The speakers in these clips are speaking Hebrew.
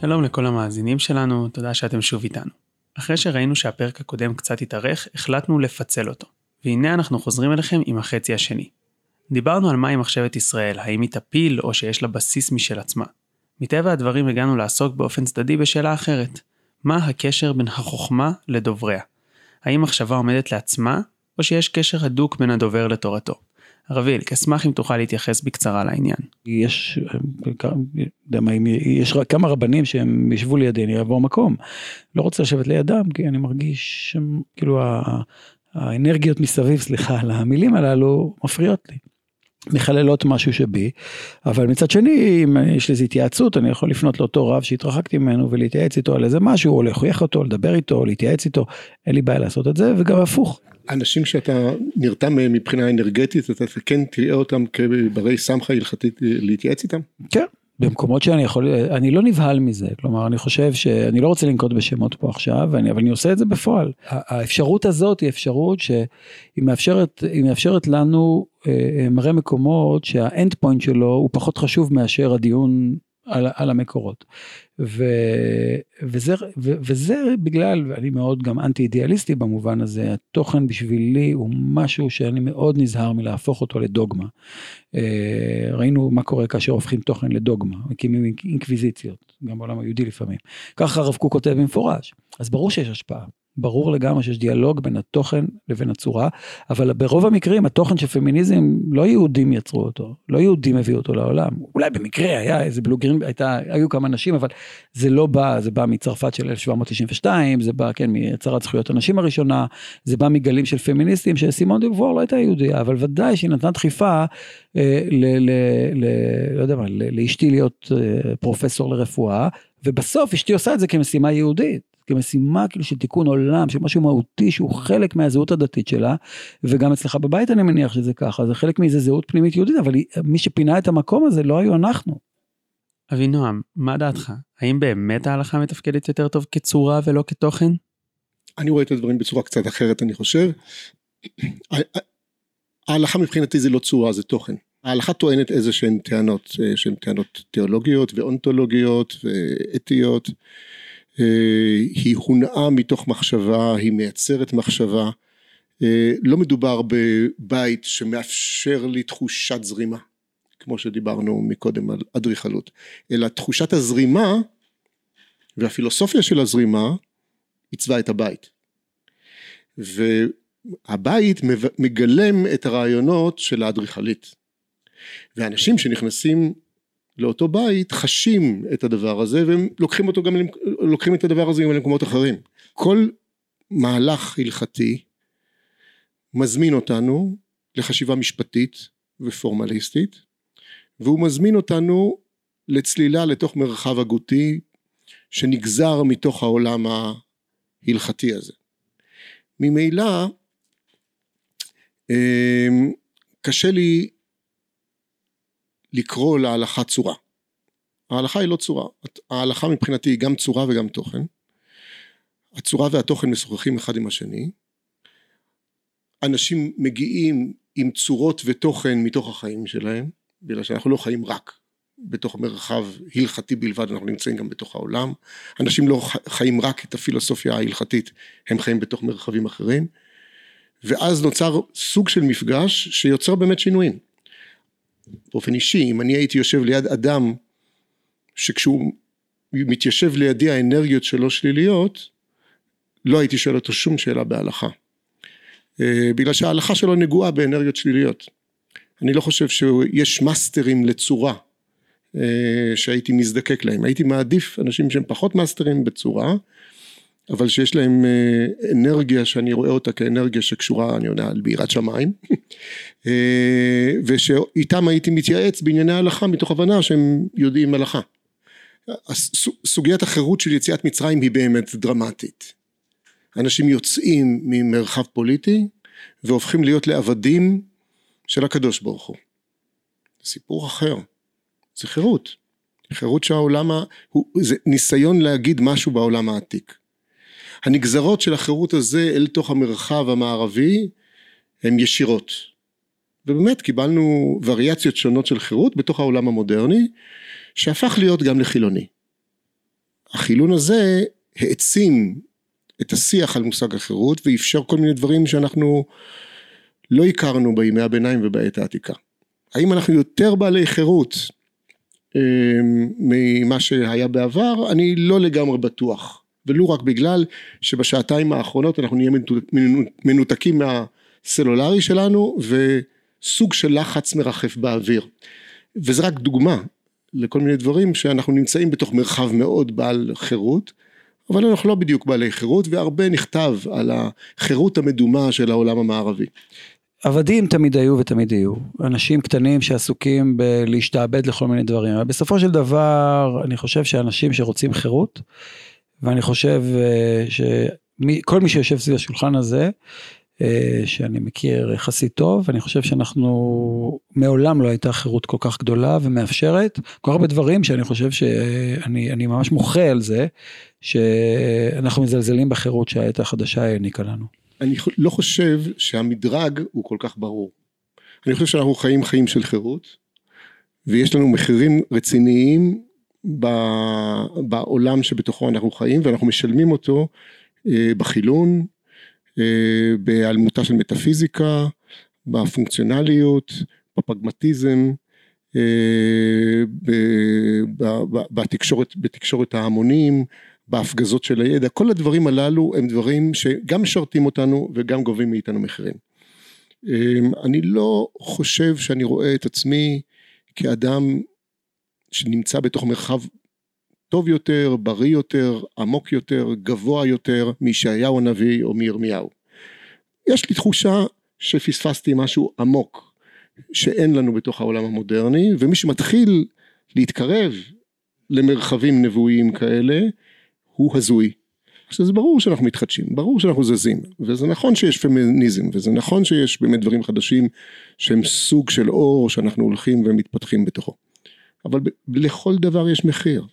שלום לכל המאזינים שלנו, תודה שאתם שוב איתנו. אחרי שראינו שהפרק הקודם קצת התארך, החלטנו לפצל אותו. והנה אנחנו חוזרים אליכם עם החצי השני. דיברנו על מהי מחשבת ישראל, האם היא תפיל או שיש לה בסיס משל עצמה. מטבע הדברים הגענו לעסוק באופן צדדי בשאלה אחרת. מה הקשר בין החוכמה לדובריה? האם מחשבה עומדת לעצמה, או שיש קשר הדוק בין הדובר לתורתו? רביל, אשמח אם תוכל להתייחס בקצרה לעניין. יש, יש כמה רבנים שהם ישבו לידי, אני אעבור מקום. לא רוצה לשבת לידם, כי אני מרגיש, כאילו האנרגיות מסביב, סליחה על המילים הללו, מפריעות לי. מחללות משהו שבי, אבל מצד שני, אם יש לזה התייעצות, אני יכול לפנות לאותו רב שהתרחקתי ממנו ולהתייעץ איתו על איזה משהו, או להוכיח אותו, לדבר איתו, להתייעץ איתו, אין לי בעיה לעשות את זה, וגם הפוך. אנשים שאתה נרתם מהם מבחינה אנרגטית, אתה כן תראה אותם כברי סמכה הלכתית להתייעץ איתם? כן. במקומות שאני יכול, אני לא נבהל מזה, כלומר אני חושב שאני לא רוצה לנקוט בשמות פה עכשיו, אני, אבל אני עושה את זה בפועל. האפשרות הזאת היא אפשרות שהיא מאפשרת, מאפשרת לנו מראה מקומות שהאנד פוינט שלו הוא פחות חשוב מאשר הדיון על, על המקורות. ו, וזה, ו, וזה בגלל, אני מאוד גם אנטי אידיאליסטי במובן הזה, התוכן בשבילי הוא משהו שאני מאוד נזהר מלהפוך אותו לדוגמה. אה, ראינו מה קורה כאשר הופכים תוכן לדוגמה, מקימים אינקוויזיציות, גם בעולם היהודי לפעמים. ככה הרב קוק כותב במפורש, אז ברור שיש השפעה. ברור לגמרי שיש דיאלוג בין התוכן לבין הצורה, אבל ברוב המקרים התוכן של פמיניזם לא יהודים יצרו אותו, לא יהודים הביאו אותו לעולם. אולי במקרה היה איזה בלוגרים, הייתה, היו כמה נשים, אבל זה לא בא, זה בא מצרפת של 1792, זה בא, כן, מהצהרת זכויות הנשים הראשונה, זה בא מגלים של פמיניסטים, שסימון דיבואר לא הייתה יהודיה, אבל ודאי שהיא נתנה דחיפה אה, ל, ל, ל, לא יודע מה, לאשתי להיות אה, פרופסור לרפואה, ובסוף אשתי עושה את זה כמשימה יהודית. כמשימה כאילו של תיקון עולם, של משהו מהותי שהוא חלק מהזהות הדתית שלה, וגם אצלך בבית אני מניח שזה ככה, זה חלק מאיזה זהות פנימית יהודית, אבל מי שפינה את המקום הזה לא היו אנחנו. אבינועם, מה דעתך? האם באמת ההלכה מתפקדת יותר טוב כצורה ולא כתוכן? אני רואה את הדברים בצורה קצת אחרת אני חושב. ההלכה מבחינתי זה לא צורה זה תוכן. ההלכה טוענת איזה שהן טענות אה, שהן טענות תיאולוגיות ואונתולוגיות ואתיות היא הונעה מתוך מחשבה, היא מייצרת מחשבה, אה, לא מדובר בבית שמאפשר לי תחושת זרימה, כמו שדיברנו מקודם על אדריכלות, אלא תחושת הזרימה והפילוסופיה של הזרימה עיצבה את הבית. והבית מגלם את הרעיונות של האדריכלית. ואנשים שנכנסים לאותו בית חשים את הדבר הזה והם לוקחים אותו גם, לוקחים את הדבר הזה גם למקומות אחרים. כל מהלך הלכתי מזמין אותנו לחשיבה משפטית ופורמליסטית והוא מזמין אותנו לצלילה לתוך מרחב הגותי שנגזר מתוך העולם ההלכתי הזה. ממילא אמ, קשה לי לקרוא להלכה צורה. ההלכה היא לא צורה, ההלכה מבחינתי היא גם צורה וגם תוכן. הצורה והתוכן משוחחים אחד עם השני. אנשים מגיעים עם צורות ותוכן מתוך החיים שלהם, בגלל שאנחנו לא חיים רק בתוך מרחב הלכתי בלבד, אנחנו נמצאים גם בתוך העולם. אנשים לא חיים רק את הפילוסופיה ההלכתית, הם חיים בתוך מרחבים אחרים. ואז נוצר סוג של מפגש שיוצר באמת שינויים. באופן אישי, אם אני הייתי יושב ליד אדם שכשהוא מתיישב לידי האנרגיות שלו שליליות, לא הייתי שואל אותו שום שאלה בהלכה. אה, בגלל שההלכה שלו נגועה באנרגיות שליליות. אני לא חושב שיש מאסטרים לצורה אה, שהייתי מזדקק להם. הייתי מעדיף אנשים שהם פחות מאסטרים בצורה, אבל שיש להם אה, אנרגיה שאני רואה אותה כאנרגיה שקשורה אני יודע על בירת שמיים אה, ושאיתם הייתי מתייעץ בענייני ההלכה מתוך הבנה שהם יודעים הלכה. סוגיית החירות של יציאת מצרים היא באמת דרמטית. אנשים יוצאים ממרחב פוליטי והופכים להיות לעבדים של הקדוש ברוך הוא. סיפור אחר, זה חירות. חירות שהעולם, הוא, זה ניסיון להגיד משהו בעולם העתיק. הנגזרות של החירות הזה אל תוך המרחב המערבי הן ישירות ובאמת קיבלנו וריאציות שונות של חירות בתוך העולם המודרני שהפך להיות גם לחילוני החילון הזה העצים את השיח על מושג החירות ואפשר כל מיני דברים שאנחנו לא הכרנו בימי הביניים ובעת העתיקה. האם אנחנו יותר בעלי חירות אמ, ממה שהיה בעבר? אני לא לגמרי בטוח. ולו רק בגלל שבשעתיים האחרונות אנחנו נהיה מנותקים מהסלולרי שלנו וסוג של לחץ מרחף באוויר. וזה רק דוגמה לכל מיני דברים שאנחנו נמצאים בתוך מרחב מאוד בעל חירות אבל אנחנו לא בדיוק בעלי חירות והרבה נכתב על החירות המדומה של העולם המערבי. עבדים תמיד היו ותמיד יהיו, אנשים קטנים שעסוקים בלהשתעבד לכל מיני דברים, אבל בסופו של דבר אני חושב שאנשים שרוצים חירות, ואני חושב אה, שכל מי שיושב סביב השולחן הזה, אה, שאני מכיר יחסית טוב, אני חושב שאנחנו, מעולם לא הייתה חירות כל כך גדולה ומאפשרת, כל הרבה דברים שאני חושב שאני ממש מוחה על זה, שאנחנו מזלזלים בחירות שהעת החדשה העניקה לנו. אני לא חושב שהמדרג הוא כל כך ברור. אני חושב שאנחנו חיים חיים של חירות, ויש לנו מחירים רציניים בעולם שבתוכו אנחנו חיים, ואנחנו משלמים אותו אה, בחילון, אה, בהיעלמותה של מטאפיזיקה, בפונקציונליות, בפרגמטיזם, אה, בתקשורת, בתקשורת ההמונים, בהפגזות של הידע, כל הדברים הללו הם דברים שגם משרתים אותנו וגם גובים מאיתנו מחירים. אני לא חושב שאני רואה את עצמי כאדם שנמצא בתוך מרחב טוב יותר, בריא יותר, עמוק יותר, גבוה יותר מישעיהו הנביא או מירמיהו. יש לי תחושה שפספסתי משהו עמוק שאין לנו בתוך העולם המודרני ומי שמתחיל להתקרב למרחבים נבואיים כאלה הוא הזוי. עכשיו זה ברור שאנחנו מתחדשים, ברור שאנחנו זזים וזה נכון שיש פמיניזם וזה נכון שיש באמת דברים חדשים שהם סוג של אור שאנחנו הולכים ומתפתחים בתוכו אבל לכל דבר יש מחיר.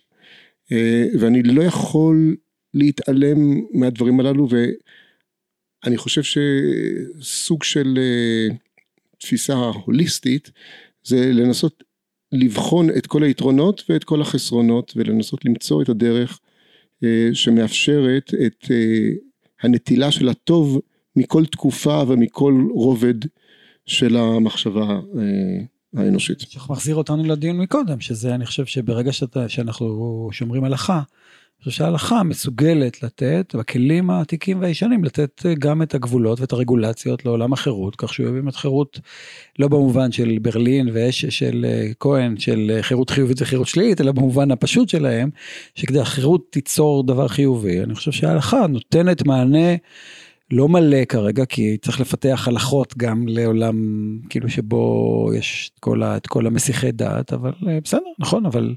אה, ואני לא יכול להתעלם מהדברים הללו ואני חושב שסוג של אה, תפיסה הוליסטית זה לנסות לבחון את כל היתרונות ואת כל החסרונות ולנסות למצוא את הדרך אה, שמאפשרת את הנטילה של הטוב מכל תקופה ומכל רובד של המחשבה האנושית. צריך מחזיר אותנו לדיון מקודם, שזה אני חושב שברגע שאתה, שאנחנו שומרים הלכה, אני חושב שההלכה מסוגלת לתת, בכלים העתיקים והישנים, לתת גם את הגבולות ואת הרגולציות לעולם החירות, כך שהוא יביא את חירות לא במובן של ברלין ושל אה, כהן, של חירות חיובית וחירות שלילית, אלא במובן הפשוט שלהם, שכדי החירות תיצור דבר חיובי. אני חושב שההלכה נותנת מענה. לא מלא כרגע, כי צריך לפתח הלכות גם לעולם כאילו שבו יש את כל, ה, את כל המסיחי דעת, אבל אה, בסדר, נכון, אבל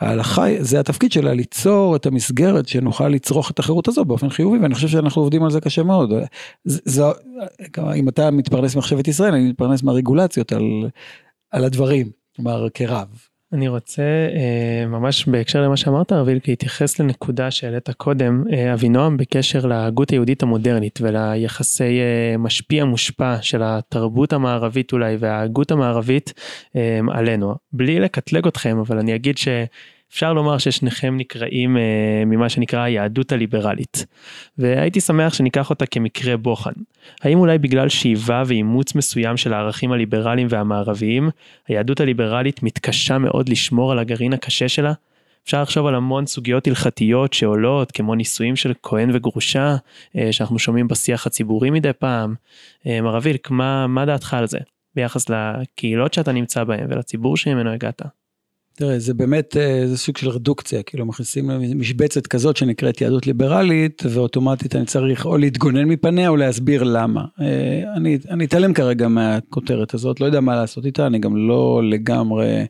ההלכה זה התפקיד שלה ליצור את המסגרת שנוכל לצרוך את החירות הזו באופן חיובי, ואני חושב שאנחנו עובדים על זה קשה מאוד. זו, אם אתה מתפרנס ממחשבת ישראל, אני מתפרנס מהרגולציות על, על הדברים, כלומר כרב. אני רוצה אה, ממש בהקשר למה שאמרת רביל להתייחס לנקודה שהעלית קודם. אה, אבינועם בקשר להגות היהודית המודרנית וליחסי אה, משפיע מושפע של התרבות המערבית אולי וההגות המערבית עלינו. בלי לקטלג אתכם אבל אני אגיד ש... אפשר לומר ששניכם נקראים אה, ממה שנקרא היהדות הליברלית. והייתי שמח שניקח אותה כמקרה בוחן. האם אולי בגלל שאיבה ואימוץ מסוים של הערכים הליברליים והמערביים, היהדות הליברלית מתקשה מאוד לשמור על הגרעין הקשה שלה? אפשר לחשוב על המון סוגיות הלכתיות שעולות, כמו נישואים של כהן וגרושה, אה, שאנחנו שומעים בשיח הציבורי מדי פעם. אה, מר אבילק, מה, מה דעתך על זה? ביחס לקהילות שאתה נמצא בהן ולציבור שממנו הגעת? תראה, זה באמת, אה, זה סוג של רדוקציה, כאילו מכניסים משבצת כזאת שנקראת יהדות ליברלית, ואוטומטית אני צריך או להתגונן מפניה או להסביר למה. אה, אני, אני אתעלם כרגע מהכותרת הזאת, לא יודע מה לעשות איתה, אני גם לא לגמרי,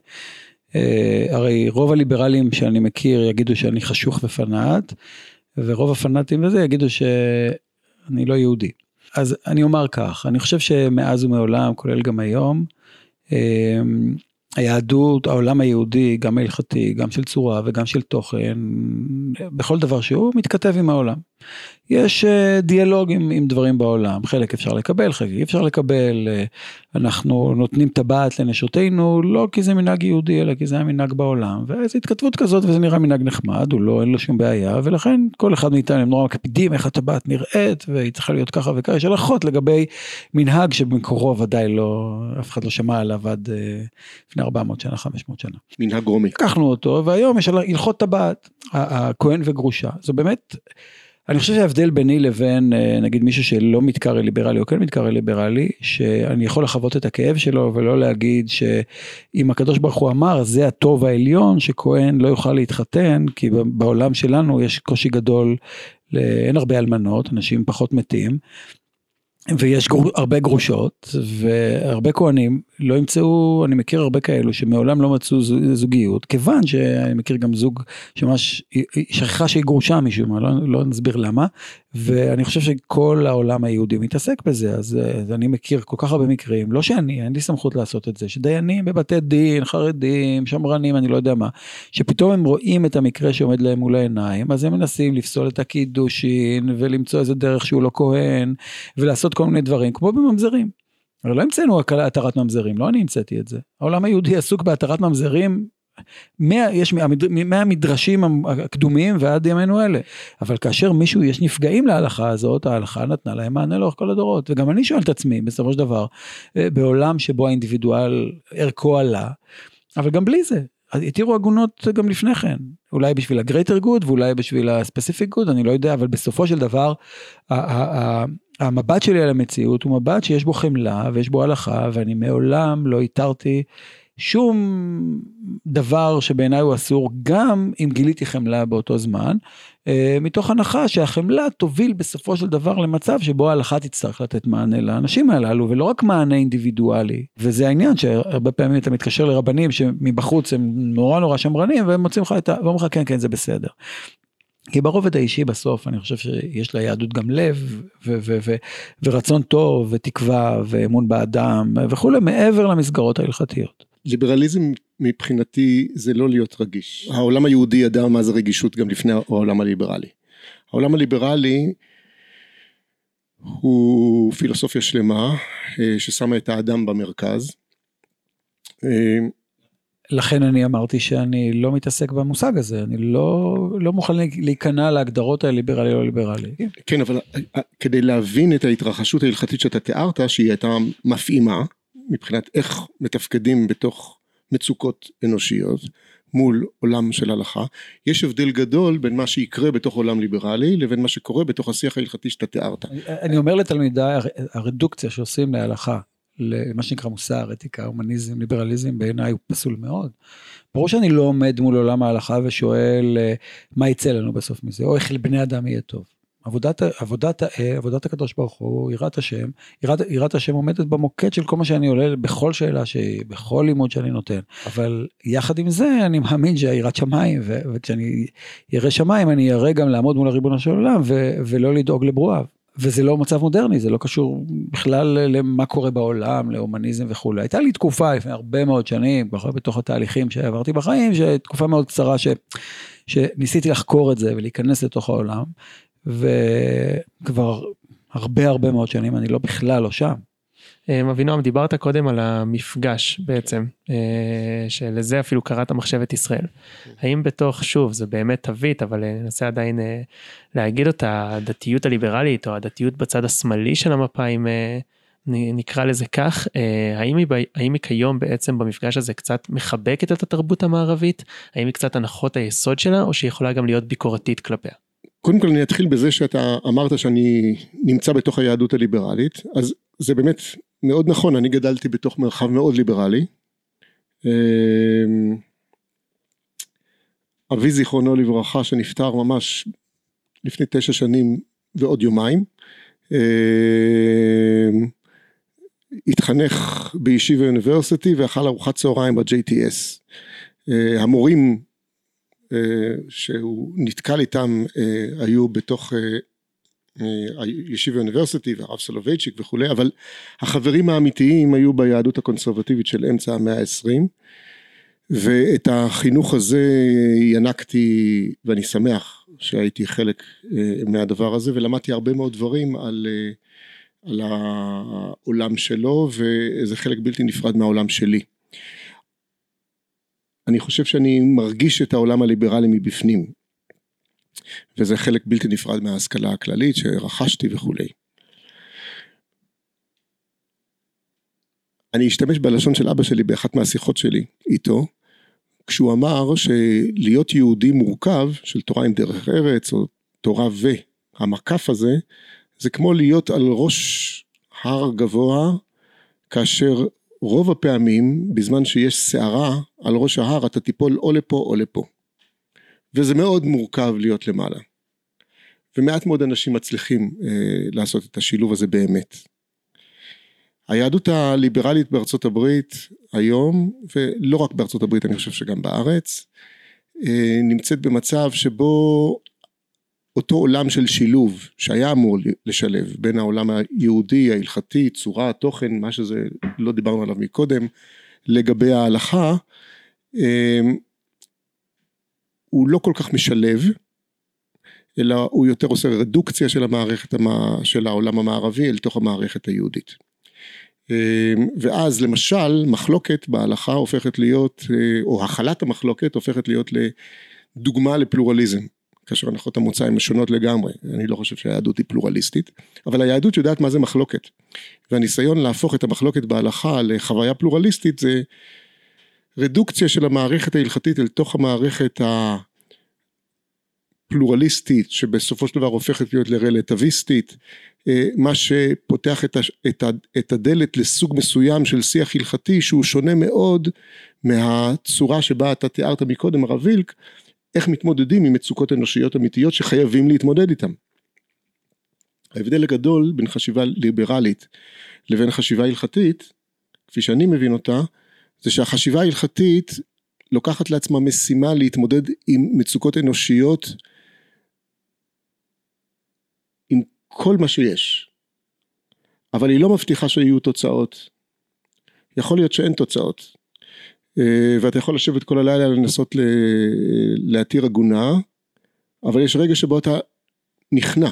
אה, הרי רוב הליברלים שאני מכיר יגידו שאני חשוך ופנאט, ורוב הפנאטים וזה יגידו שאני לא יהודי. אז אני אומר כך, אני חושב שמאז ומעולם, כולל גם היום, היהדות, העולם היהודי, גם ההלכתי, גם של צורה וגם של תוכן, בכל דבר שהוא, מתכתב עם העולם. יש אה, דיאלוג עם, עם דברים בעולם, חלק אפשר לקבל, חלק אי אפשר לקבל, אה, אנחנו נותנים טבעת לנשותינו, לא כי זה מנהג יהודי, אלא כי זה המנהג בעולם, וזו התכתבות כזאת וזה נראה מנהג נחמד, הוא לא, אין לו שום בעיה, ולכן כל אחד מאיתנו הם נורא מקפידים איך הטבעת נראית, והיא צריכה להיות ככה וככה, יש הלכות לגבי מנהג שבמקורו ודאי לא, אף אחד לא שמע עליו עד לפני 400 שנה, 500 שנה. מנהג רומי. לקחנו אותו, והיום יש הלכות טבעת, הכהן וגרושה, זו באמת... אני חושב שההבדל ביני לבין אה, נגיד מישהו שלא מתקרא ליברלי או כן מתקרא ליברלי, שאני יכול לחוות את הכאב שלו ולא להגיד שאם הקדוש ברוך הוא אמר זה הטוב העליון שכהן לא יוכל להתחתן כי בעולם שלנו יש קושי גדול, אין הרבה אלמנות, אנשים פחות מתים. ויש גר... הרבה גרושות והרבה כהנים לא ימצאו, אני מכיר הרבה כאלו שמעולם לא מצאו זוגיות, כיוון שאני מכיר גם זוג שממש שכחה שהיא גרושה משום מה, לא, לא נסביר למה, ואני חושב שכל העולם היהודי מתעסק בזה, אז, אז אני מכיר כל כך הרבה מקרים, לא שאני, אין לי סמכות לעשות את זה, שדיינים בבתי דין, חרדים, שמרנים, אני לא יודע מה, שפתאום הם רואים את המקרה שעומד להם מול העיניים, אז הם מנסים לפסול את הקידושין ולמצוא איזה דרך שהוא לא כהן, ולעשות כל מיני דברים, כמו בממזרים. הרי לא המצאנו התרת ממזרים, לא אני המצאתי את זה. העולם היהודי עסוק בהתרת ממזרים מה, יש מהמדרשים הקדומים ועד ימינו אלה. אבל כאשר מישהו, יש נפגעים להלכה הזאת, ההלכה נתנה להם מענה לאורך כל הדורות. וגם אני שואל את עצמי, בסופו של דבר, אה, בעולם שבו האינדיבידואל ערכו עלה, אבל גם בלי זה, התירו עגונות גם לפני כן, אולי בשביל ה greater good ואולי בשביל ה specific good, אני לא יודע, אבל בסופו של דבר, המבט שלי על המציאות הוא מבט שיש בו חמלה ויש בו הלכה, ואני מעולם לא התרתי שום דבר שבעיניי הוא אסור, גם אם גיליתי חמלה באותו זמן, אה, מתוך הנחה שהחמלה תוביל בסופו של דבר למצב שבו ההלכה תצטרך לתת מענה לאנשים הללו, ולא רק מענה אינדיבידואלי. וזה העניין שהרבה פעמים אתה מתקשר לרבנים שמבחוץ הם נורא נורא שמרנים, והם מוצאים לך את ה... ואומרים לך כן כן זה בסדר. כי ברובד האישי בסוף אני חושב שיש ליהדות גם לב ו- ו- ו- ורצון טוב ותקווה ואמון באדם וכולי מעבר למסגרות ההלכתיות. ליברליזם מבחינתי זה לא להיות רגיש. העולם היהודי ידע מה זה רגישות גם לפני העולם הליברלי. העולם הליברלי הוא פילוסופיה שלמה אה, ששמה את האדם במרכז. אה, לכן אני אמרתי שאני לא מתעסק במושג הזה, אני לא, לא מוכן להיכנע להגדרות הליברלי או ליברלי. כן, אבל אה, כדי להבין את ההתרחשות ההלכתית שאתה תיארת, שהיא הייתה מפעימה, מבחינת איך מתפקדים בתוך מצוקות אנושיות מול עולם של הלכה, יש הבדל גדול בין מה שיקרה בתוך עולם ליברלי לבין מה שקורה בתוך השיח ההלכתי שאתה תיארת. אני אומר לתלמידיי, הרדוקציה שעושים להלכה, למה שנקרא מוסר, אתיקה, הומניזם, ליברליזם, בעיניי הוא פסול מאוד. ברור שאני לא עומד מול עולם ההלכה ושואל אה, מה יצא לנו בסוף מזה, או איך לבני אדם יהיה טוב. עבודת, עבודת, אה, עבודת הקדוש ברוך הוא, יראת השם, יראת, יראת השם עומדת במוקד של כל מה שאני עולה בכל שאלה שהיא, בכל לימוד שאני נותן. אבל יחד עם זה אני מאמין שיראת שמיים, ו, וכשאני ירא שמיים אני אראה גם לעמוד מול הריבונו של עולם ו, ולא לדאוג לברואיו. וזה לא מצב מודרני, זה לא קשור בכלל למה קורה בעולם, להומניזם וכולי. הייתה לי תקופה לפני הרבה מאוד שנים, בתוך התהליכים שעברתי בחיים, שתקופה מאוד קצרה ש, שניסיתי לחקור את זה ולהיכנס לתוך העולם, וכבר הרבה הרבה מאוד שנים אני לא בכלל לא שם. אה, אבינועם דיברת קודם על המפגש בעצם אה, שלזה אפילו קראת מחשבת ישראל. האם בתוך שוב זה באמת תווית אבל אה, ננסה עדיין להגיד אותה הדתיות הליברלית או הדתיות בצד השמאלי של המפה אם נקרא לזה כך האם היא, האם היא כיום בעצם במפגש הזה קצת מחבקת את התרבות המערבית האם היא קצת הנחות היסוד שלה או שהיא יכולה גם להיות ביקורתית כלפיה. קודם כל אני אתחיל בזה שאתה אמרת שאני נמצא בתוך היהדות הליברלית, אז זה באמת מאוד נכון, אני גדלתי בתוך מרחב מאוד ליברלי. אמ, אבי זיכרונו לברכה שנפטר ממש לפני תשע שנים ועוד יומיים, אמ, התחנך בישיבה אוניברסיטי ואכל ארוחת צהריים ב-JTS. אה, המורים שהוא נתקל איתם אה, היו בתוך אה, ישיבה אוניברסיטי והרב סולובייצ'יק וכולי אבל החברים האמיתיים היו ביהדות הקונסרבטיבית של אמצע המאה העשרים ואת החינוך הזה ינקתי ואני שמח שהייתי חלק אה, מהדבר הזה ולמדתי הרבה מאוד דברים על, אה, על העולם שלו וזה חלק בלתי נפרד מהעולם שלי. אני חושב שאני מרגיש את העולם הליברלי מבפנים וזה חלק בלתי נפרד מההשכלה הכללית שרכשתי וכולי. אני אשתמש בלשון של אבא שלי באחת מהשיחות שלי איתו, כשהוא אמר שלהיות יהודי מורכב של תורה עם דרך ארץ או תורה והמקף הזה, זה כמו להיות על ראש הר גבוה, כאשר רוב הפעמים בזמן שיש סערה על ראש ההר אתה תיפול או לפה או לפה. וזה מאוד מורכב להיות למעלה. ומעט מאוד אנשים מצליחים אה, לעשות את השילוב הזה באמת. היהדות הליברלית בארצות הברית היום, ולא רק בארצות הברית, אני חושב שגם בארץ, אה, נמצאת במצב שבו אותו עולם של שילוב שהיה אמור לשלב בין העולם היהודי, ההלכתי, צורה, תוכן, מה שזה, לא דיברנו עליו מקודם, לגבי ההלכה, אה, הוא לא כל כך משלב, אלא הוא יותר עושה רדוקציה של המערכת, של העולם המערבי אל תוך המערכת היהודית. אמ, ואז למשל מחלוקת בהלכה הופכת להיות, אה, או הכלת המחלוקת הופכת להיות לדוגמה לפלורליזם, כאשר הנחות המוצא הן שונות לגמרי, אני לא חושב שהיהדות היא פלורליסטית, אבל היהדות יודעת מה זה מחלוקת, והניסיון להפוך את המחלוקת בהלכה לחוויה פלורליסטית זה רדוקציה של המערכת ההלכתית אל תוך המערכת הפלורליסטית שבסופו של דבר הופכת להיות לרלטיביסטית אה, מה שפותח את הדלת לסוג מסוים של שיח הלכתי שהוא שונה מאוד מהצורה שבה אתה תיארת מקודם הרב וילק איך מתמודדים עם מצוקות אנושיות אמיתיות שחייבים להתמודד איתן. ההבדל הגדול בין חשיבה ליברלית לבין חשיבה הלכתית כפי שאני מבין אותה זה שהחשיבה ההלכתית לוקחת לעצמה משימה להתמודד עם מצוקות אנושיות כל מה שיש, אבל היא לא מבטיחה שיהיו תוצאות. יכול להיות שאין תוצאות, ואתה יכול לשבת כל הלילה לנסות להתיר עגונה, אבל יש רגע שבו אתה נכנע,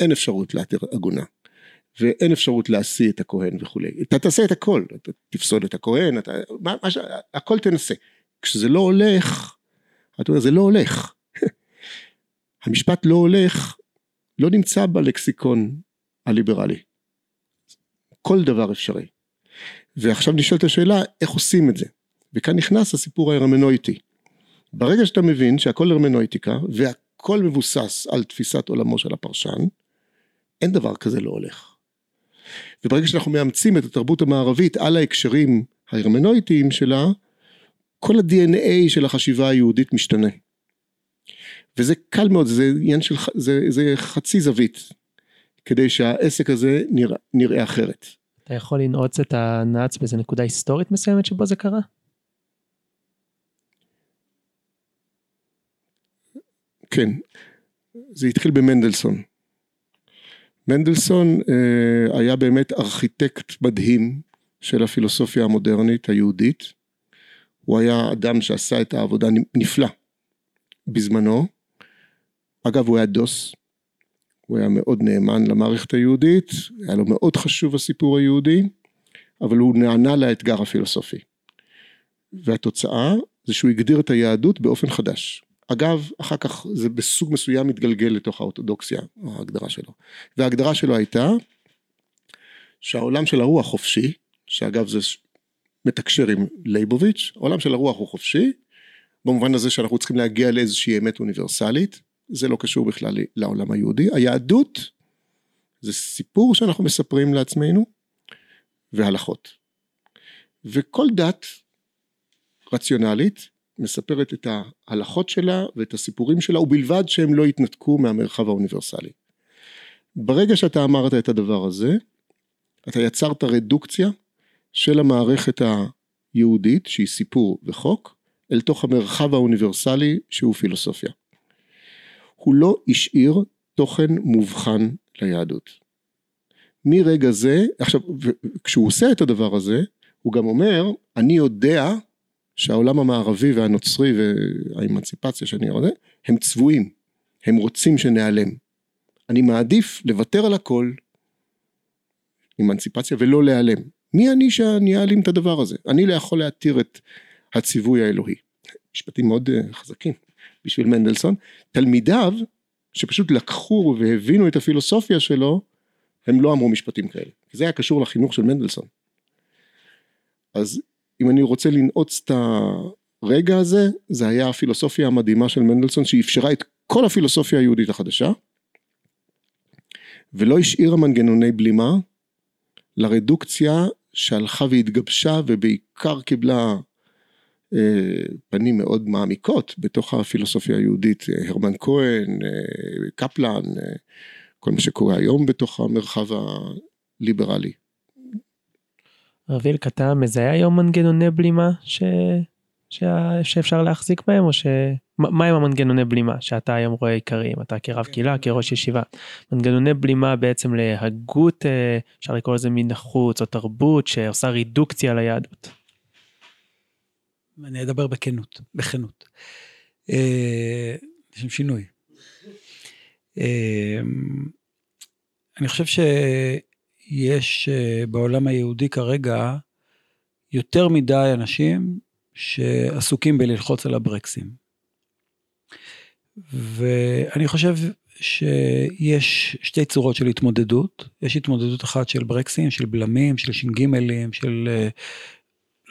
אין אפשרות להתיר עגונה. ואין אפשרות להשיא את הכהן וכולי. אתה תעשה את הכל, אתה תפסוד את הכהן, אתה, מה, מה, הכל תנסה. כשזה לא הולך, אתה אומר, זה לא הולך. המשפט לא הולך, לא נמצא בלקסיקון הליברלי. כל דבר אפשרי. ועכשיו נשאלת השאלה איך עושים את זה. וכאן נכנס הסיפור ההרמנויטי. ברגע שאתה מבין שהכל הרמנויטיקה והכל מבוסס על תפיסת עולמו של הפרשן, אין דבר כזה לא הולך. וברגע שאנחנו מאמצים את התרבות המערבית על ההקשרים ההרמנויטיים שלה, כל ה-DNA של החשיבה היהודית משתנה. וזה קל מאוד, זה עניין של, זה, זה חצי זווית, כדי שהעסק הזה נראה, נראה אחרת. אתה יכול לנעוץ את הנאץ באיזה נקודה היסטורית מסוימת שבו זה קרה? כן, זה התחיל במנדלסון. מנדלסון אה, היה באמת ארכיטקט מדהים של הפילוסופיה המודרנית היהודית. הוא היה אדם שעשה את העבודה נפלא בזמנו, אגב הוא היה דוס, הוא היה מאוד נאמן למערכת היהודית, היה לו מאוד חשוב הסיפור היהודי, אבל הוא נענה לאתגר הפילוסופי. והתוצאה זה שהוא הגדיר את היהדות באופן חדש. אגב, אחר כך זה בסוג מסוים מתגלגל לתוך האורתודוקסיה, ההגדרה שלו. וההגדרה שלו הייתה שהעולם של הרוח חופשי, שאגב זה מתקשר עם לייבוביץ', העולם של הרוח הוא חופשי, במובן הזה שאנחנו צריכים להגיע לאיזושהי אמת אוניברסלית, זה לא קשור בכלל לעולם היהודי. היהדות זה סיפור שאנחנו מספרים לעצמנו והלכות. וכל דת רציונלית מספרת את ההלכות שלה ואת הסיפורים שלה ובלבד שהם לא יתנתקו מהמרחב האוניברסלי. ברגע שאתה אמרת את הדבר הזה, אתה יצרת רדוקציה של המערכת היהודית שהיא סיפור וחוק אל תוך המרחב האוניברסלי שהוא פילוסופיה. לא השאיר תוכן מובחן ליהדות. מרגע זה, עכשיו כשהוא עושה את הדבר הזה, הוא גם אומר, אני יודע שהעולם המערבי והנוצרי והאמנציפציה שאני יודע, הם צבועים. הם רוצים שניעלם. אני מעדיף לוותר על הכל, אמנציפציה, ולא להיעלם. מי אני שאני אעלים את הדבר הזה? אני לא יכול להתיר את הציווי האלוהי. משפטים מאוד אה, חזקים בשביל מנדלסון. תלמידיו, שפשוט לקחו והבינו את הפילוסופיה שלו, הם לא אמרו משפטים כאלה. זה היה קשור לחינוך של מנדלסון. אז אם אני רוצה לנעוץ את הרגע הזה, זה היה הפילוסופיה המדהימה של מנדלסון שאפשרה את כל הפילוסופיה היהודית החדשה, ולא השאירה מנגנוני בלימה לרדוקציה שהלכה והתגבשה ובעיקר קיבלה פנים מאוד מעמיקות בתוך הפילוסופיה היהודית, הרמן כהן, אה, קפלן, אה, כל מה שקורה היום בתוך המרחב הליברלי. רביל, אתה מזהה היום מנגנוני בלימה ש... ש... שאפשר להחזיק בהם, או ש... מה הם המנגנוני בלימה שאתה היום רואה עיקריים, אתה כרב קהילה, כראש ישיבה. מנגנוני בלימה בעצם להגות, אה, אפשר לקרוא לזה מן החוץ, או תרבות שעושה רידוקציה ליהדות. אני אדבר בכנות, בכנות. אה, יש שם שינוי. אה, אני חושב שיש בעולם היהודי כרגע יותר מדי אנשים שעסוקים בללחוץ על הברקסים. ואני חושב שיש שתי צורות של התמודדות, יש התמודדות אחת של ברקסים, של בלמים, של ש"גים, של אה,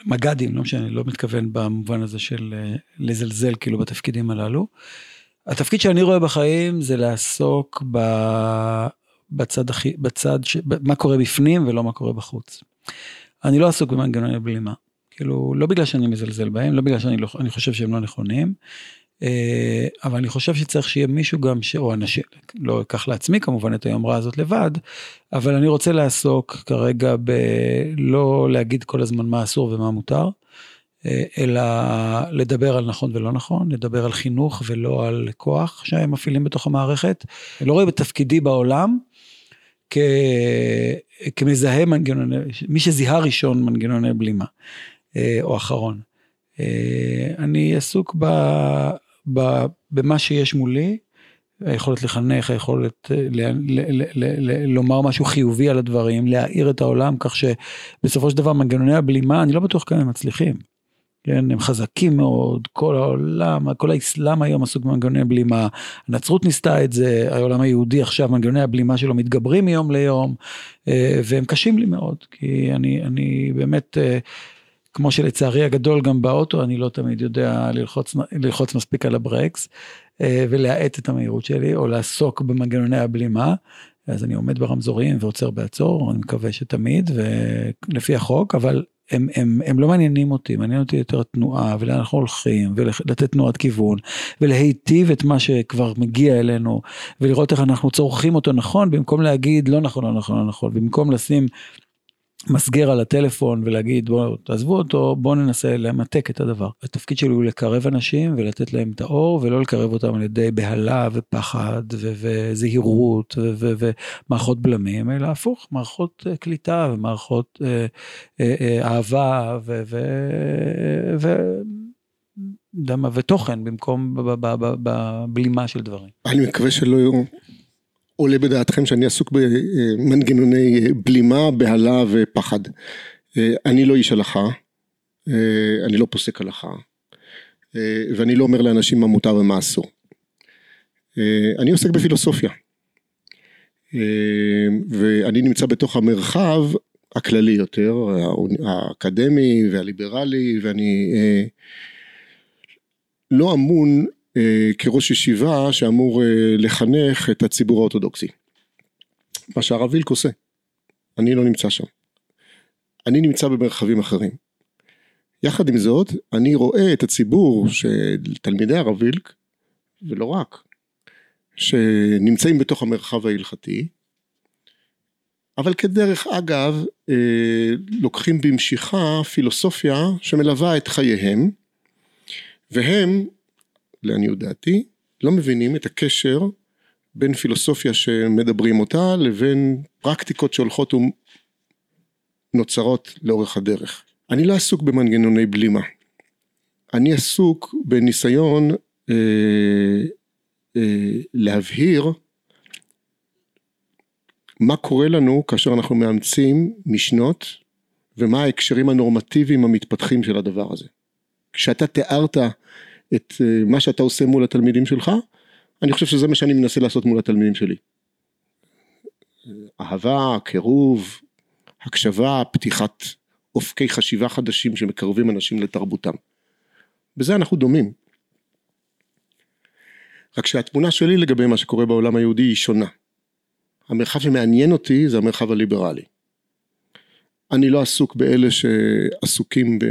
מג"דים, לא משנה, לא מתכוון במובן הזה של אה, לזלזל כאילו בתפקידים הללו. התפקיד שאני רואה בחיים זה לעסוק ב... בצד, הכי, בצד, ש... מה קורה בפנים ולא מה קורה בחוץ. אני לא עסוק במנגנוני בלימה. כאילו, לא בגלל שאני מזלזל בהם, לא בגלל שאני לא, חושב שהם לא נכונים, אבל אני חושב שצריך שיהיה מישהו גם, ש... או אנשים, לא אקח לעצמי כמובן את היומרה הזאת לבד, אבל אני רוצה לעסוק כרגע בלא להגיד כל הזמן מה אסור ומה מותר, אה, אלא לדבר על נכון ולא נכון, לדבר על חינוך ולא על כוח שהם מפעילים בתוך המערכת. אני לא רואה בתפקידי בעולם כ... כמזהה מנגנוני, מי שזיהה ראשון מנגנוני בלימה, אה, או אחרון. אני עסוק ב... במה שיש מולי, היכולת לחנך, היכולת אה, ל, ל, ל, לומר משהו חיובי על הדברים, להאיר את העולם, כך שבסופו של דבר מנגנוני הבלימה, אני לא בטוח כמה הם מצליחים. כן, הם חזקים מאוד, כל העולם, כל האסלאם היום עסוק במנגנוני בלימה, הנצרות ניסתה את זה, העולם היהודי עכשיו, מנגנוני הבלימה שלו מתגברים מיום ליום, אה, והם קשים לי מאוד, כי אני, אני באמת אה, כמו שלצערי הגדול גם באוטו אני לא תמיד יודע ללחוץ, ללחוץ מספיק על הברקס אה, ולהאט את המהירות שלי או לעסוק במנגנוני הבלימה. אז אני עומד ברמזורים ועוצר בעצור, אני מקווה שתמיד ולפי החוק, אבל הם, הם, הם לא מעניינים אותי, מעניין אותי יותר תנועה ולאן אנחנו הולכים ולתת תנועת כיוון ולהיטיב את מה שכבר מגיע אלינו ולראות איך אנחנו צורכים אותו נכון במקום להגיד לא נכון לא נכון לא נכון במקום לשים מסגר על הטלפון ולהגיד בואו תעזבו אותו בואו ננסה למתק את הדבר. התפקיד שלי הוא לקרב אנשים ולתת להם את האור ולא לקרב אותם על ידי בהלה ופחד וזהירות ומערכות בלמים אלא הפוך מערכות אה, קליטה ומערכות אה, אה, אה, אהבה ו... ו, ו ותוכן במקום בבלימה של דברים. אני מקווה שלא יהיו עולה בדעתכם שאני עסוק במנגנוני בלימה, בהלה ופחד. אני לא איש הלכה, אני לא פוסק הלכה, ואני לא אומר לאנשים מה מותר ומה אסור. אני עוסק בפילוסופיה, ואני נמצא בתוך המרחב הכללי יותר, האקדמי והליברלי, ואני לא אמון אה, כראש ישיבה שאמור אה, לחנך את הציבור האורתודוקסי. מה שהרב וילק עושה. אני לא נמצא שם. אני נמצא במרחבים אחרים. יחד עם זאת, אני רואה את הציבור של תלמידי הרב וילק, ולא רק, שנמצאים בתוך המרחב ההלכתי, אבל כדרך אגב, אה, לוקחים במשיכה פילוסופיה שמלווה את חייהם, והם לעניות דעתי, לא מבינים את הקשר בין פילוסופיה שמדברים אותה לבין פרקטיקות שהולכות ונוצרות לאורך הדרך. אני לא עסוק במנגנוני בלימה. אני עסוק בניסיון אה, אה, להבהיר מה קורה לנו כאשר אנחנו מאמצים משנות ומה ההקשרים הנורמטיביים המתפתחים של הדבר הזה. כשאתה תיארת את אה, מה שאתה עושה מול התלמידים שלך, אני חושב שזה מה שאני מנסה לעשות מול התלמידים שלי. אהבה, קירוב, הקשבה, פתיחת אופקי חשיבה חדשים שמקרבים אנשים לתרבותם. בזה אנחנו דומים. רק שהתמונה שלי לגבי מה שקורה בעולם היהודי היא שונה. המרחב שמעניין אותי זה המרחב הליברלי. אני לא עסוק באלה שעסוקים ב...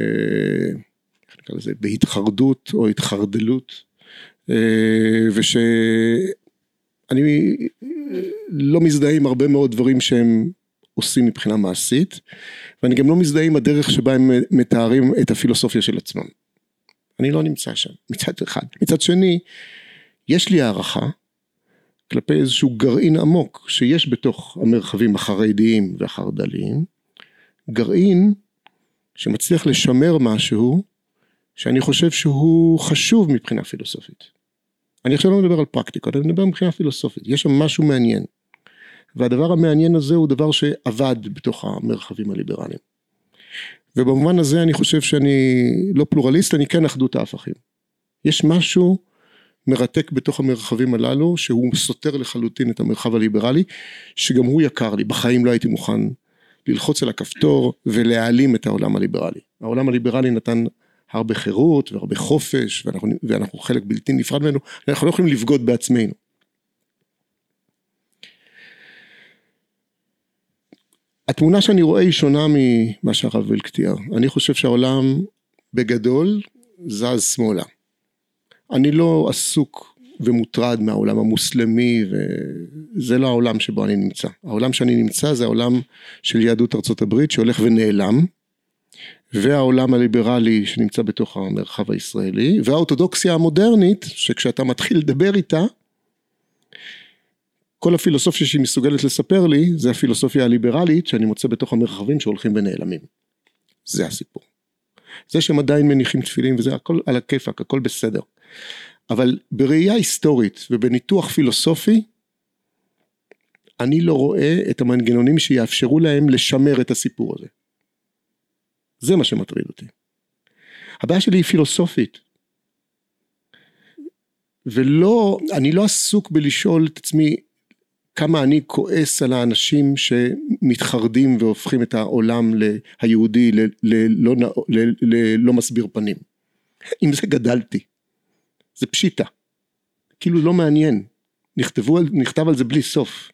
נקרא לזה? בהתחרדות או התחרדלות, אה, ושאני לא מזדהה עם הרבה מאוד דברים שהם עושים מבחינה מעשית, ואני גם לא מזדהה עם הדרך שבה הם מתארים את הפילוסופיה של עצמם. אני לא נמצא שם, מצד אחד. מצד שני, יש לי הערכה כלפי איזשהו גרעין עמוק שיש בתוך המרחבים החרדיים והחרד"ליים, גרעין שמצליח לשמר משהו שאני חושב שהוא חשוב מבחינה פילוסופית. אני עכשיו לא מדבר על פרקטיקות, אני מדבר מבחינה פילוסופית, יש שם משהו מעניין. והדבר המעניין הזה הוא דבר שעבד בתוך המרחבים הליברליים. ובמובן הזה אני חושב שאני לא פלורליסט, אני כן אחדות ההפכים. יש משהו מרתק בתוך המרחבים הללו, שהוא סותר לחלוטין את המרחב הליברלי, שגם הוא יקר לי, בחיים לא הייתי מוכן ללחוץ על הכפתור ולהעלים את העולם הליברלי. העולם הליברלי נתן הרבה חירות והרבה חופש, ואנחנו, ואנחנו חלק בלתי נפרד ממנו, אנחנו לא יכולים לבגוד בעצמנו. התמונה שאני רואה היא שונה ממה שהרב וילק תיאר. אני חושב שהעולם בגדול זז שמאלה. אני לא עסוק ומוטרד מהעולם המוסלמי וזה לא העולם שבו אני נמצא. העולם שאני נמצא זה העולם של יהדות ארצות הברית שהולך ונעלם והעולם הליברלי שנמצא בתוך המרחב הישראלי והאורתודוקסיה המודרנית שכשאתה מתחיל לדבר איתה כל הפילוסופיה שהיא מסוגלת לספר לי זה הפילוסופיה הליברלית שאני מוצא בתוך המרחבים שהולכים ונעלמים. זה הסיפור. זה שהם עדיין מניחים תפילין וזה הכל על הכיפאק הכל בסדר. אבל בראייה היסטורית ובניתוח פילוסופי אני לא רואה את המנגנונים שיאפשרו להם לשמר את הסיפור הזה. זה מה שמטריד אותי. הבעיה שלי היא פילוסופית. ולא, אני לא עסוק בלשאול את עצמי כמה אני כועס על האנשים שמתחרדים והופכים את העולם היהודי ללא, ללא מסביר פנים. עם זה גדלתי. זה פשיטה. כאילו לא מעניין. נכתבו, נכתב על זה בלי סוף.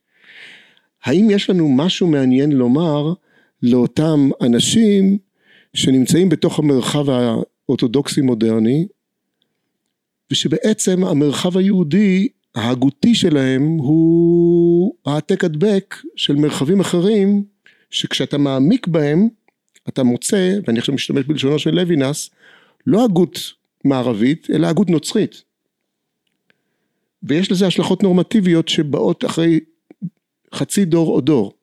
האם יש לנו משהו מעניין לומר לאותם אנשים שנמצאים בתוך המרחב האורתודוקסי מודרני ושבעצם המרחב היהודי ההגותי שלהם הוא העתק הדבק של מרחבים אחרים שכשאתה מעמיק בהם אתה מוצא ואני עכשיו משתמש בלשונו של לוינס לא הגות מערבית אלא הגות נוצרית. ויש לזה השלכות נורמטיביות שבאות אחרי חצי דור או דור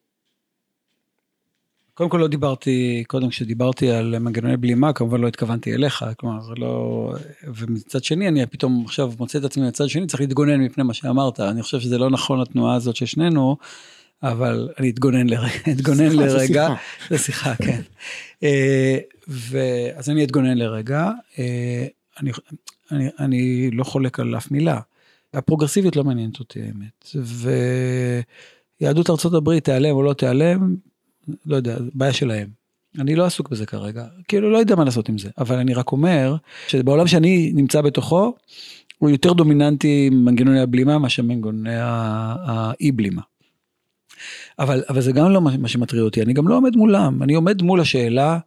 קודם כל לא דיברתי, קודם כשדיברתי על מנגנוני בלימה, כמובן לא התכוונתי אליך, כלומר לא, ומצד שני אני פתאום עכשיו מוצא את עצמי מצד שני צריך להתגונן מפני מה שאמרת, אני חושב שזה לא נכון התנועה הזאת של שנינו, אבל אני אתגונן לרגע, אתגונן שיחה, לרגע, זה שיחה, כן. אה, אז אני אתגונן לרגע, אה, אני, אני, אני לא חולק על אף מילה, הפרוגרסיביות לא מעניינת אותי האמת, ויהדות ארה"ב תיעלם או לא תיעלם, לא יודע, בעיה שלהם. אני לא עסוק בזה כרגע, כאילו לא יודע מה לעשות עם זה, אבל אני רק אומר שבעולם שאני נמצא בתוכו, הוא יותר דומיננטי מנגנוני הבלימה מאשר מנגנוני האי בלימה. אבל, אבל זה גם לא מה שמטריד אותי, אני גם לא עומד מולם, אני עומד מול השאלה,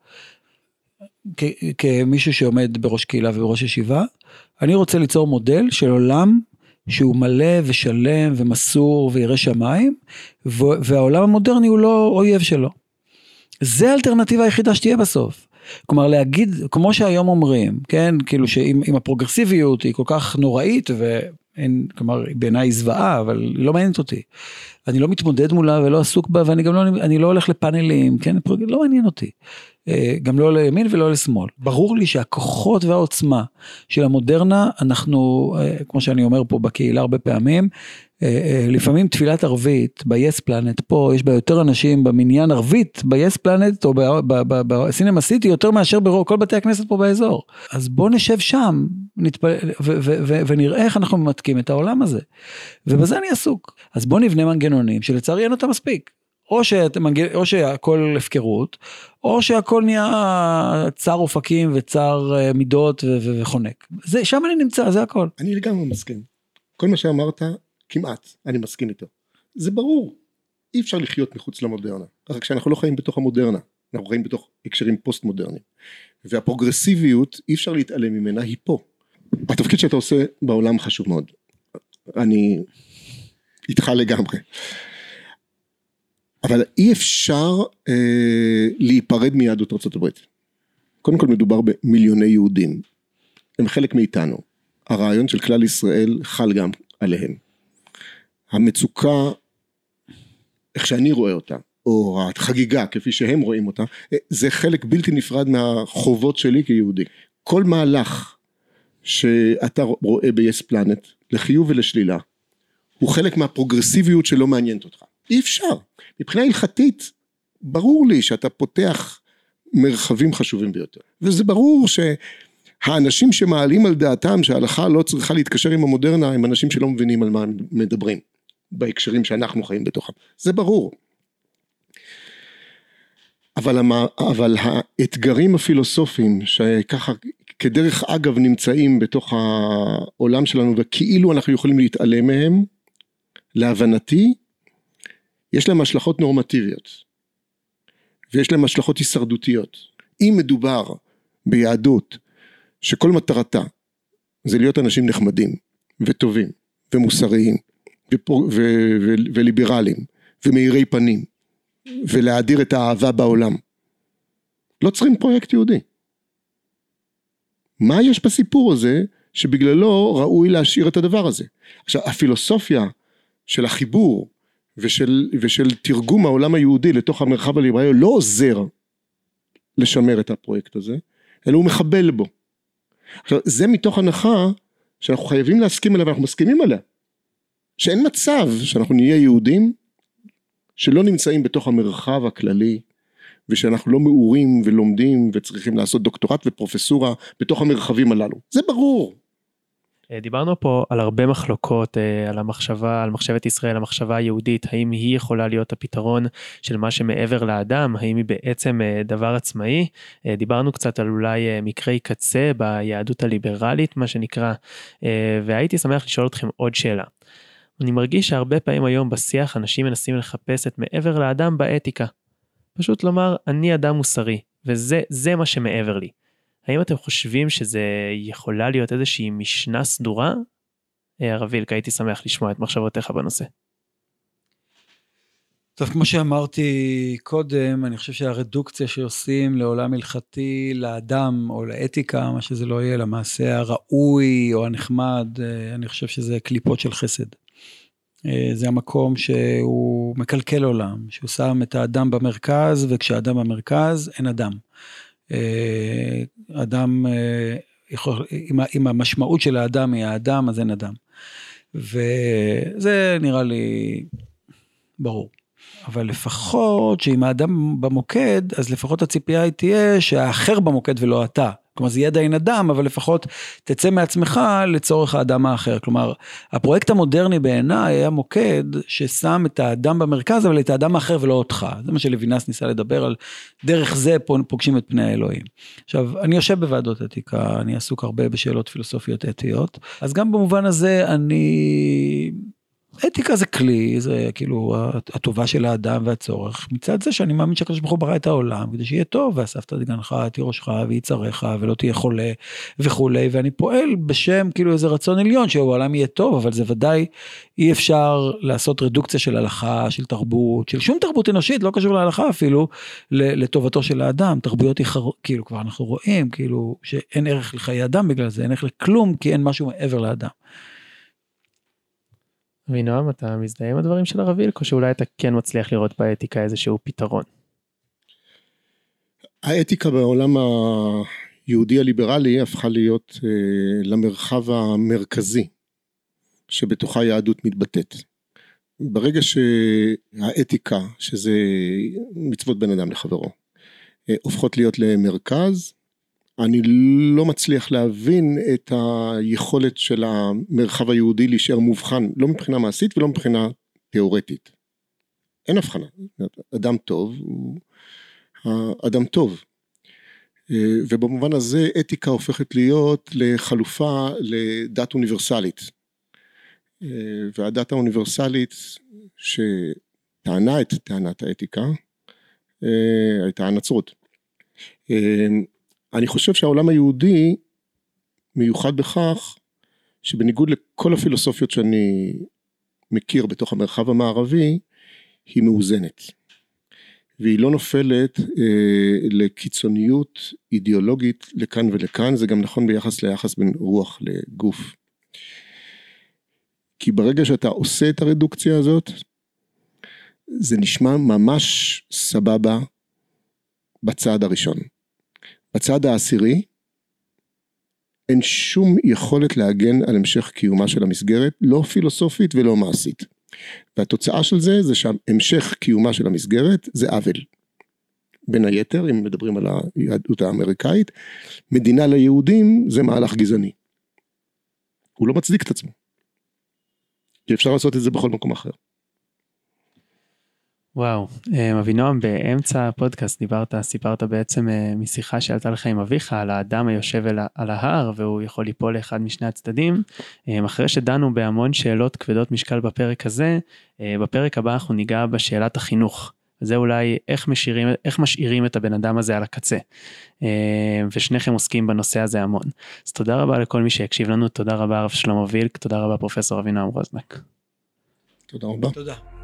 כ, כמישהו שעומד בראש קהילה ובראש ישיבה, אני רוצה ליצור מודל של עולם שהוא מלא ושלם ומסור וירא שמיים, והעולם המודרני הוא לא אויב שלו. זה האלטרנטיבה היחידה שתהיה בסוף. כלומר להגיד, כמו שהיום אומרים, כן, כאילו שאם הפרוגרסיביות היא כל כך נוראית ו... אין, כלומר, בעיניי היא זוועה, אבל היא לא מעניינת אותי. אני לא מתמודד מולה ולא עסוק בה, ואני גם לא, אני לא הולך לפאנלים, כן, לא מעניין אותי. אה, גם לא לימין ולא לשמאל. ברור לי שהכוחות והעוצמה של המודרנה, אנחנו, אה, כמו שאני אומר פה בקהילה הרבה פעמים, אה, לפעמים תפילת ערבית ב-yes planet פה, יש בה יותר אנשים במניין ערבית ב-yes planet או בסינמה סיטי יותר מאשר בכל בתי הכנסת פה באזור. אז בוא נשב שם נתפל... ונראה איך אנחנו ממתקים את העולם הזה. ובזה אני עסוק. אז בוא נבנה מנגנונים שלצערי אין אותם מספיק. או, שאת, או שהכל הפקרות, או שהכל נהיה צר אופקים וצר אה, מידות וחונק. זה, שם אני נמצא, זה הכל. אני לגמרי מסכים. כל מה שאמרת, כמעט, אני מסכים איתו. זה ברור, אי אפשר לחיות מחוץ למודרנה. רק שאנחנו לא חיים בתוך המודרנה, אנחנו חיים בתוך הקשרים פוסט מודרניים. והפרוגרסיביות, אי אפשר להתעלם ממנה, היא פה. התפקיד שאתה עושה בעולם חשוב מאוד. אני איתך לגמרי. אבל אי אפשר אה, להיפרד מיהדות הברית. קודם כל מדובר במיליוני יהודים, הם חלק מאיתנו, הרעיון של כלל ישראל חל גם עליהם. המצוקה, איך שאני רואה אותה, או החגיגה כפי שהם רואים אותה, אה, זה חלק בלתי נפרד מהחובות שלי כיהודי. כל מהלך שאתה רואה ב-yes planet, לחיוב ולשלילה, הוא חלק מהפרוגרסיביות שלא מעניינת אותך. אי אפשר. מבחינה הלכתית, ברור לי שאתה פותח מרחבים חשובים ביותר. וזה ברור שהאנשים שמעלים על דעתם שההלכה לא צריכה להתקשר עם המודרנה, הם אנשים שלא מבינים על מה הם מדברים, בהקשרים שאנחנו חיים בתוכם. זה ברור. אבל, המ... אבל האתגרים הפילוסופיים שככה כדרך אגב נמצאים בתוך העולם שלנו וכאילו אנחנו יכולים להתעלם מהם, להבנתי יש להם השלכות נורמטיביות ויש להם השלכות הישרדותיות. אם מדובר ביהדות שכל מטרתה זה להיות אנשים נחמדים וטובים ומוסריים. וליברליים ומאירי פנים ולהאדיר את האהבה בעולם לא צריכים פרויקט יהודי. מה יש בסיפור הזה שבגללו ראוי להשאיר את הדבר הזה. עכשיו הפילוסופיה של החיבור ושל, ושל תרגום העולם היהודי לתוך המרחב הליברלי לא עוזר לשמר את הפרויקט הזה, אלא הוא מחבל בו. עכשיו זה מתוך הנחה שאנחנו חייבים להסכים עליה ואנחנו מסכימים עליה. שאין מצב שאנחנו נהיה יהודים שלא נמצאים בתוך המרחב הכללי ושאנחנו לא מעורים ולומדים וצריכים לעשות דוקטורט ופרופסורה בתוך המרחבים הללו. זה ברור. אה, דיברנו פה על הרבה מחלוקות אה, על המחשבה, על מחשבת ישראל, המחשבה היהודית, האם היא יכולה להיות הפתרון של מה שמעבר לאדם, האם היא בעצם אה, דבר עצמאי. דיברנו קצת על אולי מקרי קצה ביהדות הליברלית, מה שנקרא, והייתי שמח לשאול אתכם עוד שאלה. אני מרגיש שהרבה פעמים היום בשיח אנשים מנסים לחפש את מעבר לאדם באתיקה. פשוט לומר, אני אדם מוסרי, וזה מה שמעבר לי. האם אתם חושבים שזה יכולה להיות איזושהי משנה סדורה? אה, הרב וילק, הייתי שמח לשמוע את מחשבותיך בנושא. טוב, כמו שאמרתי קודם, אני חושב שהרדוקציה שעושים לעולם הלכתי, לאדם או לאתיקה, מה שזה לא יהיה, למעשה הראוי או הנחמד, אה, אני חושב שזה קליפות של חסד. אה, זה המקום שהוא מקלקל עולם, שהוא שם את האדם במרכז, וכשהאדם במרכז, אין אדם. אה, אדם, אה, אם המשמעות של האדם היא האדם, אז אין אדם. וזה נראה לי ברור. אבל לפחות שאם האדם במוקד, אז לפחות הציפייה היא תהיה שהאחר במוקד ולא אתה. כלומר זה יהיה עדיין אדם, אבל לפחות תצא מעצמך לצורך האדם האחר. כלומר, הפרויקט המודרני בעיניי היה מוקד ששם את האדם במרכז, אבל את האדם האחר ולא אותך. זה מה שלוינס ניסה לדבר על, דרך זה פוגשים את פני האלוהים. עכשיו, אני יושב בוועדות אתיקה, אני עסוק הרבה בשאלות פילוסופיות אתיות, אז גם במובן הזה אני... אתיקה זה כלי, זה כאילו הטובה של האדם והצורך. מצד זה שאני מאמין שהקדוש ברוך הוא ברא את העולם כדי שיהיה טוב, ואספת את גנך, את תירושך ויצריך ולא תהיה חולה וכולי, ואני פועל בשם כאילו איזה רצון עליון שהעולם יהיה טוב, אבל זה ודאי אי אפשר לעשות רדוקציה של הלכה, של תרבות, של שום תרבות אנושית, לא קשור להלכה אפילו, לטובתו של האדם. תרבויות איחר, כאילו כבר אנחנו רואים כאילו שאין ערך לחיי אדם בגלל זה, אין ערך לכלום כי אין משהו מעבר לאדם. אבינועם, אתה מזדהה עם הדברים של הרב וילק, או שאולי אתה כן מצליח לראות באתיקה איזשהו פתרון? האתיקה בעולם היהודי הליברלי הפכה להיות אה, למרחב המרכזי שבתוכה יהדות מתבטאת. ברגע שהאתיקה, שזה מצוות בין אדם לחברו, אה, הופכות להיות למרכז, אני לא מצליח להבין את היכולת של המרחב היהודי להישאר מובחן, לא מבחינה מעשית ולא מבחינה תיאורטית. אין הבחנה, אדם טוב הוא אדם טוב. אה, ובמובן הזה אתיקה הופכת להיות לחלופה לדת אוניברסלית. אה, והדת האוניברסלית שטענה את טענת האתיקה אה, הייתה הנצרות. אני חושב שהעולם היהודי מיוחד בכך שבניגוד לכל הפילוסופיות שאני מכיר בתוך המרחב המערבי היא מאוזנת. והיא לא נופלת אה, לקיצוניות אידיאולוגית לכאן ולכאן זה גם נכון ביחס ליחס בין רוח לגוף. כי ברגע שאתה עושה את הרדוקציה הזאת זה נשמע ממש סבבה בצעד הראשון בצד העשירי אין שום יכולת להגן על המשך קיומה של המסגרת, לא פילוסופית ולא מעשית. והתוצאה של זה, זה שהמשך קיומה של המסגרת זה עוול. בין היתר, אם מדברים על היהדות האמריקאית, מדינה ליהודים זה מהלך גזעני. הוא לא מצדיק את עצמו. כי אפשר לעשות את זה בכל מקום אחר. וואו, אה, אבינועם, באמצע הפודקאסט דיברת, סיפרת בעצם אה, משיחה שעלתה לך עם אביך על האדם היושב על ההר והוא יכול ליפול לאחד משני הצדדים. אה, אחרי שדנו בהמון שאלות כבדות משקל בפרק הזה, בפרק הבא אנחנו ניגע בשאלת החינוך. זה אולי איך, משאירים, איך משאירים את הבן אדם הזה על הקצה. ושניכם עוסקים בנושא הזה המון. אז תודה רבה לכל מי שהקשיב לנו, תודה רבה הרב שלמה וילק, תודה רבה פרופסור אבינועם רוזנק. תודה רבה. תודה.